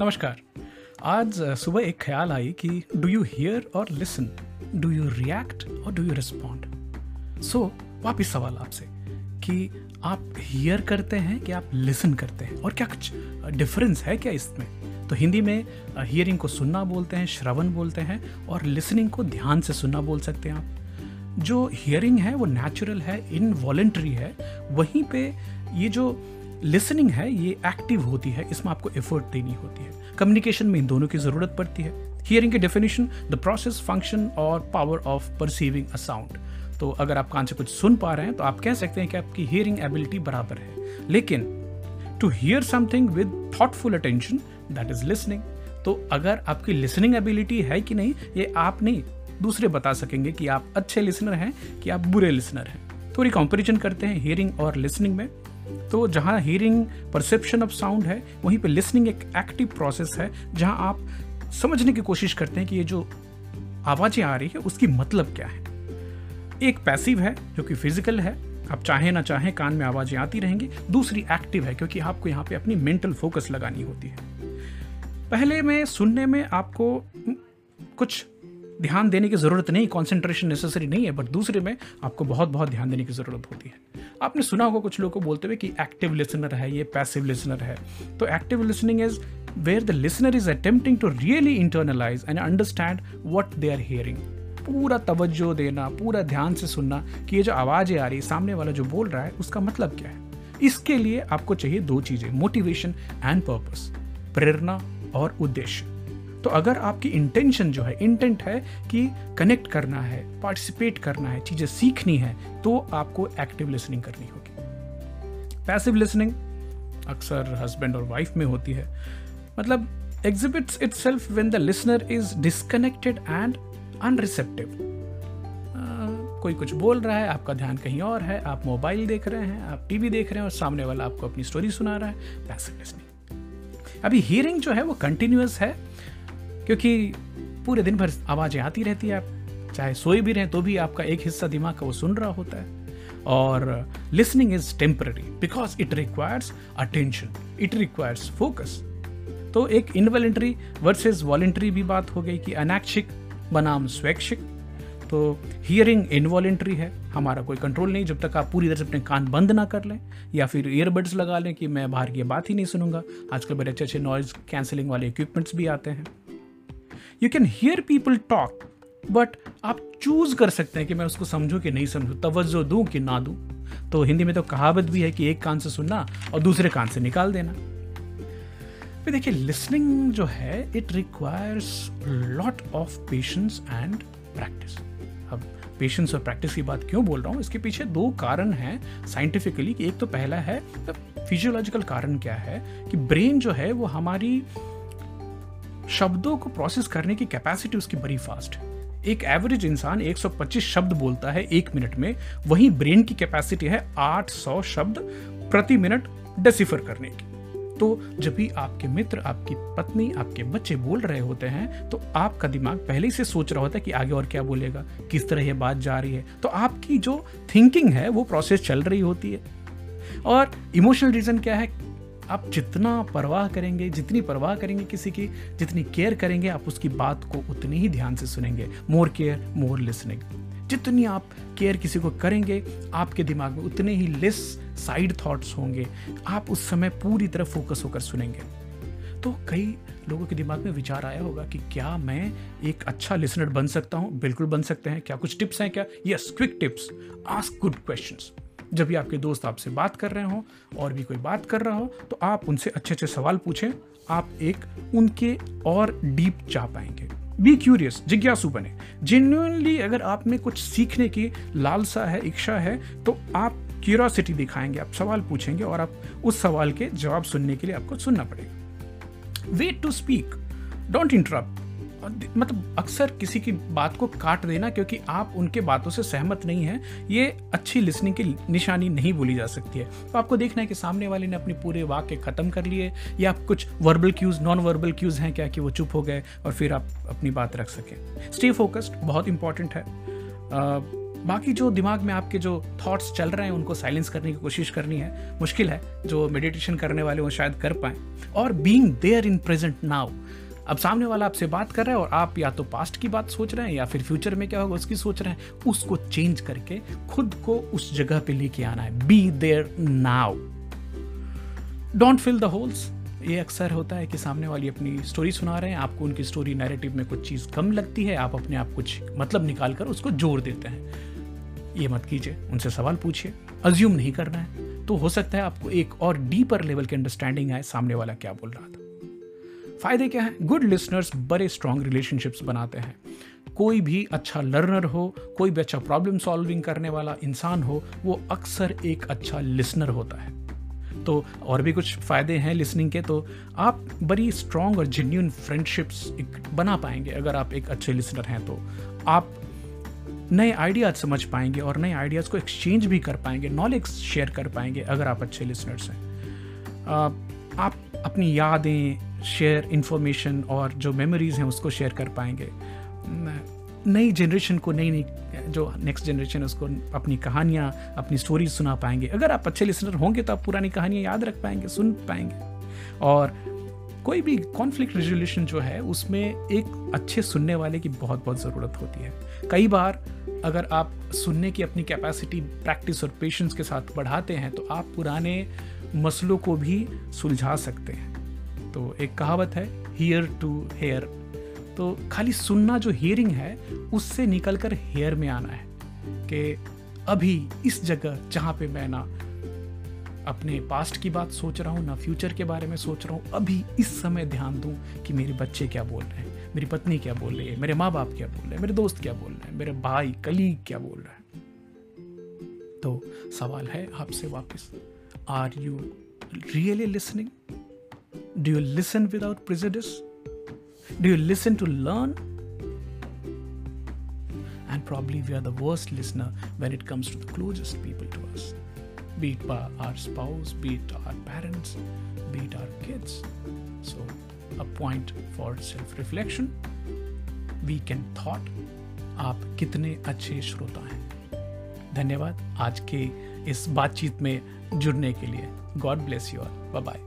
नमस्कार। आज सुबह एक ख्याल आई कि डू यू हियर और लिसन? डू यू रिएक्ट और डू यू रिस्पॉन्ड? सो, वापिस सवाल आपसे, कि आप हियर करते हैं कि आप लिसन करते हैं? और क्या कुछ डिफरेंस है क्या इसमें? तो हिंदी में हियरिंग को सुनना बोलते हैं, श्रवण बोलते हैं, और लिसनिंग को ध्यान से सुनना बोल सकते हैं आप। जो हियरिंग है, वो नेचुरल है इनवॉलेंट्री है, वहीं पे ये जो लिसनिंग है, ये एक्टिव होती है, इसमें आपको एफर्ट देनी होती है। कम्युनिकेशन में इन दोनों की ज़रूरत पड़ती है। हियरिंग की डेफिनेशन द प्रोसेस फ़ंक्शन और power of perceiving a sound तो अगर आप कान से कुछ सुन पा रहे हैं तो आप कह सकते हैं कि आपकी हियरिंग एबिलिटी बराबर है। लेकिन to hear something with thoughtful attention that is listening तो अगर आपकी लिसनिंग एबिलिटी है कि नहीं, ये आप नहीं, दूसरे बता सकेंगे कि आप अच्छे लिसनर हैं, कि आप बुरे लिसनर हैं। थोड़ी कंपेरिजन करते हैं हियरिंग और लिसनिंग में। तो जहाँ हियरिंग परसेप्शन ऑफ़ साउंड है, वहीं पे लिसनिंग एक एक्टिव प्रोसेस है, जहाँ आप समझने की कोशिश करते हैं कि ये जो आवाज़ें आ रही है, उसकी मतलब क्या है। एक पैसिव है, जो कि फ़िज़िकल है, आप चाहें ना चाहें कान में आवाज़ें आती रहेंगी, दूसरी एक्टिव है, क्योंकि आपको यहाँ पे अपनी मेंटल फोकस लगानी होती है। पहले में, सुनने में आपको कुछ ध्यान देने की ज़रूरत नहीं कॉन्सेंट्रेशन नेसेसरी नहीं है बट दूसरे में आपको बहुत बहुत ध्यान देने की ज़रूरत होती है। आपने सुना होगा कुछ लोगों को बोलते हुए कि एक्टिव लिसनर है, ये पैसिव लिसनर है। तो active listening is where the listener is attempting to really internalise and understand what they are hearing पूरा तवज्जो देना, पूरा ध्यान से सुनना कि ये जो आवाज़ें आ रही है सामने वाला जो बोल रहा है, उसका मतलब क्या है। इसके लिए आपको चाहिए दो चीज़ें मोटिवेशन एंड पर्पस प्रेरणा और उद्देश्य। तो अगर आपकी इंटेंशन जो है इंटेंट है कि कनेक्ट करना है पार्टिसिपेट करना है, चीज़ें सीखनी है तो आपको एक्टिव लिसनिंग करनी होगी। पैसिव लिसनिंग अक्सर हस्बैंड और वाइफ में होती है। मतलब exhibits itself when the listener is disconnected and unreceptive कोई कुछ बोल रहा है, आपका ध्यान कहीं और है, आप मोबाइल देख रहे हैं, आप टीवी देख रहे हैं और सामने वाला आपको अपनी स्टोरी सुना रहा है पैसिव लिसनिंग अभी हियरिंग जो है वो कंटिन्यूस है क्योंकि पूरे दिन भर आवाज़ें आती रहती है आप, चाहे सोए भी रहें तो भी आपका एक हिस्सा दिमाग का वो सुन रहा होता है। और listening is temporary because it requires attention it requires focus तो एक इनवॉलेंट्री वर्सेस वॉलेंट्री भी बात हो गई कि अनैक्षिक बनाम स्वैक्षिक तो हियरिंग इनवॉलेंट्री है, हमारा कोई कंट्रोल नहीं, जब तक आप पूरी तरह से अपने कान बंद ना कर लें या फिर ईयरबड्स लगा लें कि मैं बाहर की बात ही नहीं सुनूँगा। आजकल बड़े अच्छे अच्छे नॉइज़ कैंसिलिंग वाले इक्विपमेंट्स भी आते हैं। You can hear people talk but आप चूज़ कर सकते हैं कि मैं उसको समझूं कि नहीं समझूं, तवज्जो दूँ कि ना दूँ। तो हिंदी में तो कहावत भी है कि एक कान से सुनना और दूसरे कान से निकाल देना। फिर देखिए लिसनिंग जो है it requires lot of patience and practice अब पेशेंस और प्रैक्टिस की बात क्यों बोल रहा हूँ? इसके पीछे दो कारण हैं साइंटिफिकली कि एक तो पहला है फिजियोलॉजिकल कारण क्या है कि ब्रेन जो है, वो हमारी शब्दों को प्रोसेस करने की कैपेसिटी उसकी बड़ी फास्ट है। एक एवरेज इंसान 125 शब्द बोलता है एक मिनट में। वहीं ब्रेन की कैपेसिटी है 800 शब्द प्रति मिनट डेसिफर करने की। तो जब भी आपके मित्र, आपकी पत्नी, आपके बच्चे बोल रहे होते हैं तो आपका दिमाग पहले से सोच रहा होता है कि आगे और क्या बोलेगा, किस तरह ये बात जा रही है। तो आपकी जो थिंकिंग है, वो प्रोसेस चल रही होती है। और इमोशनल रीजन क्या है? आप जितना परवाह करेंगे, जितनी परवाह करेंगे किसी की, जितनी केयर करेंगे, आप उसकी बात को उतनी ही ध्यान से सुनेंगे। मोर केयर मोर लिसनिंग जितनी आप केयर किसी को करेंगे, आपके दिमाग में उतने ही लेस साइड थॉट्स होंगे। आप उस समय पूरी तरह फोकस होकर सुनेंगे। तो कई लोगों के दिमाग में विचार आया होगा कि क्या मैं एक अच्छा लिसनर बन सकता हूँ? बिल्कुल बन सकते हैं। क्या कुछ टिप्स हैं क्या? Yes quick tips ask good questions जब भी आपके दोस्त आपसे बात कर रहे हो और भी कोई बात कर रहा हो तो आप उनसे अच्छे अच्छे सवाल पूछें। आप एक उनके और डीप जा पाएँगे। बी क्यूरियस जिज्ञासु बने। जेन्यूनली अगर आप में कुछ सीखने की लालसा है, इच्छा है तो आप क्यूरोसिटी दिखाएँगे, आप सवाल पूछेंगे और आप उस सवाल के जवाब सुनने के लिए आपको सुनना पड़ेगा। Wait to speak don't interrupt मतलब अक्सर किसी की बात को काट देना क्योंकि आप उनके बातों से सहमत नहीं हैं, ये अच्छी लिसनिंग की निशानी नहीं बोली जा सकती है। तो आपको देखना है कि सामने वाले ने अपने पूरे वाक्य खत्म कर लिए, या आप कुछ verbal cues non verbal cues हैं क्या कि वो चुप हो गए और फिर आप अपनी बात रख सकें। स्टे फोकस्ड बहुत इंपॉर्टेंट है। बाकी जो दिमाग में आपके जो थॉट्स चल रहे हैं, उनको साइलेंस करने की कोशिश करनी है। मुश्किल है, जो मेडिटेशन करने वाले वो शायद कर पाए। और being there in present now अब सामने वाला आपसे बात कर रहा है और आप या तो पास्ट की बात सोच रहे हैं या फिर फ्यूचर में क्या होगा उसकी सोच रहे हैं, उसको चेंज करके खुद को उस जगह पे लेके आना है। Be there now don't fill the holes ये अक्सर होता है कि सामने वाली अपनी स्टोरी सुना रहे हैं, आपको उनकी स्टोरी नैरेटिव में कुछ चीज़ कम लगती है, आप अपने आप कुछ मतलब निकाल कर उसको जोड़ देते हैं। ये मत कीजिए, उनसे सवाल पूछिए। अज्यूम नहीं करना है। तो हो सकता है आपको एक और डीपर लेवल की अंडरस्टैंडिंग आए, सामने वाला क्या बोल रहा था। फ़ायदे क्या है? गुड लिसनर्स बड़े स्ट्रॉन्ग रिलेशनशिप्स बनाते हैं। कोई भी अच्छा लर्नर हो, कोई भी अच्छा प्रॉब्लम सॉल्विंग करने वाला इंसान हो, वो अक्सर एक अच्छा लिसनर होता है। तो और भी कुछ फ़ायदे हैं लिसनिंग के तो आप बड़ी स्ट्रॉन्ग और जेन्यून फ्रेंडशिप्स बना पाएँगे अगर आप एक अच्छे लिसनर हैं तो। आप नए आइडियाज़ समझ पाएँगे और नए आइडियाज़ को एक्सचेंज भी कर पाएँगे नॉलेज शेयर कर पाएँगे अगर आप अच्छे लिसनर्स हैं। आप अपनी यादें शेयर इन्फॉर्मेशन और जो मेमोरीज़ हैं उसको शेयर कर पाएँगे। नई जनरेशन को नई नई जो नेक्स्ट जनरेशन है, उसको अपनी कहानियाँ, अपनी स्टोरीज सुना पाएँगे। अगर आप अच्छे लिसनर होंगे तो आप पुरानी कहानियाँ याद रख पाएँगे, सुन पाएँगे। और कोई भी कॉन्फ्लिक्ट रेजोल्यूशन जो है, उसमें एक अच्छे सुनने वाले की बहुत बहुत ज़रूरत होती है। कई बार अगर आप सुनने की अपनी कैपेसिटी प्रैक्टिस और पेशेंस के साथ बढ़ाते हैं तो आप पुराने मसलों को भी सुलझा सकते हैं। तो एक कहावत है हियर टू हेयर तो खाली सुनना जो हियरिंग है, उससे निकल कर हेयर में आना है कि अभी इस जगह जहाँ पे मैं ना अपने पास्ट की बात सोच रहा हूँ, ना फ्यूचर के बारे में सोच रहा हूँ, अभी इस समय ध्यान दूँ कि मेरे बच्चे क्या बोल रहे हैं, मेरी पत्नी क्या बोल रही है, मेरे माँ बाप क्या बोल रहे हैं, मेरे दोस्त क्या बोल रहे हैं, मेरे भाई कलीग क्या बोल रहे हैं। तो सवाल है आपसे वापस are you really listening Do you listen without prejudice Do you listen to learn? And probably we are the worst listener when it comes to the closest people to us. Be it our spouse, be it our parents, be it our kids. So, a point for self reflection. We can thought आप कितने अच्छे श्रोता हैं धन्यवाद आज के इस बातचीत में जुड़ने के लिए God bless you all bye bye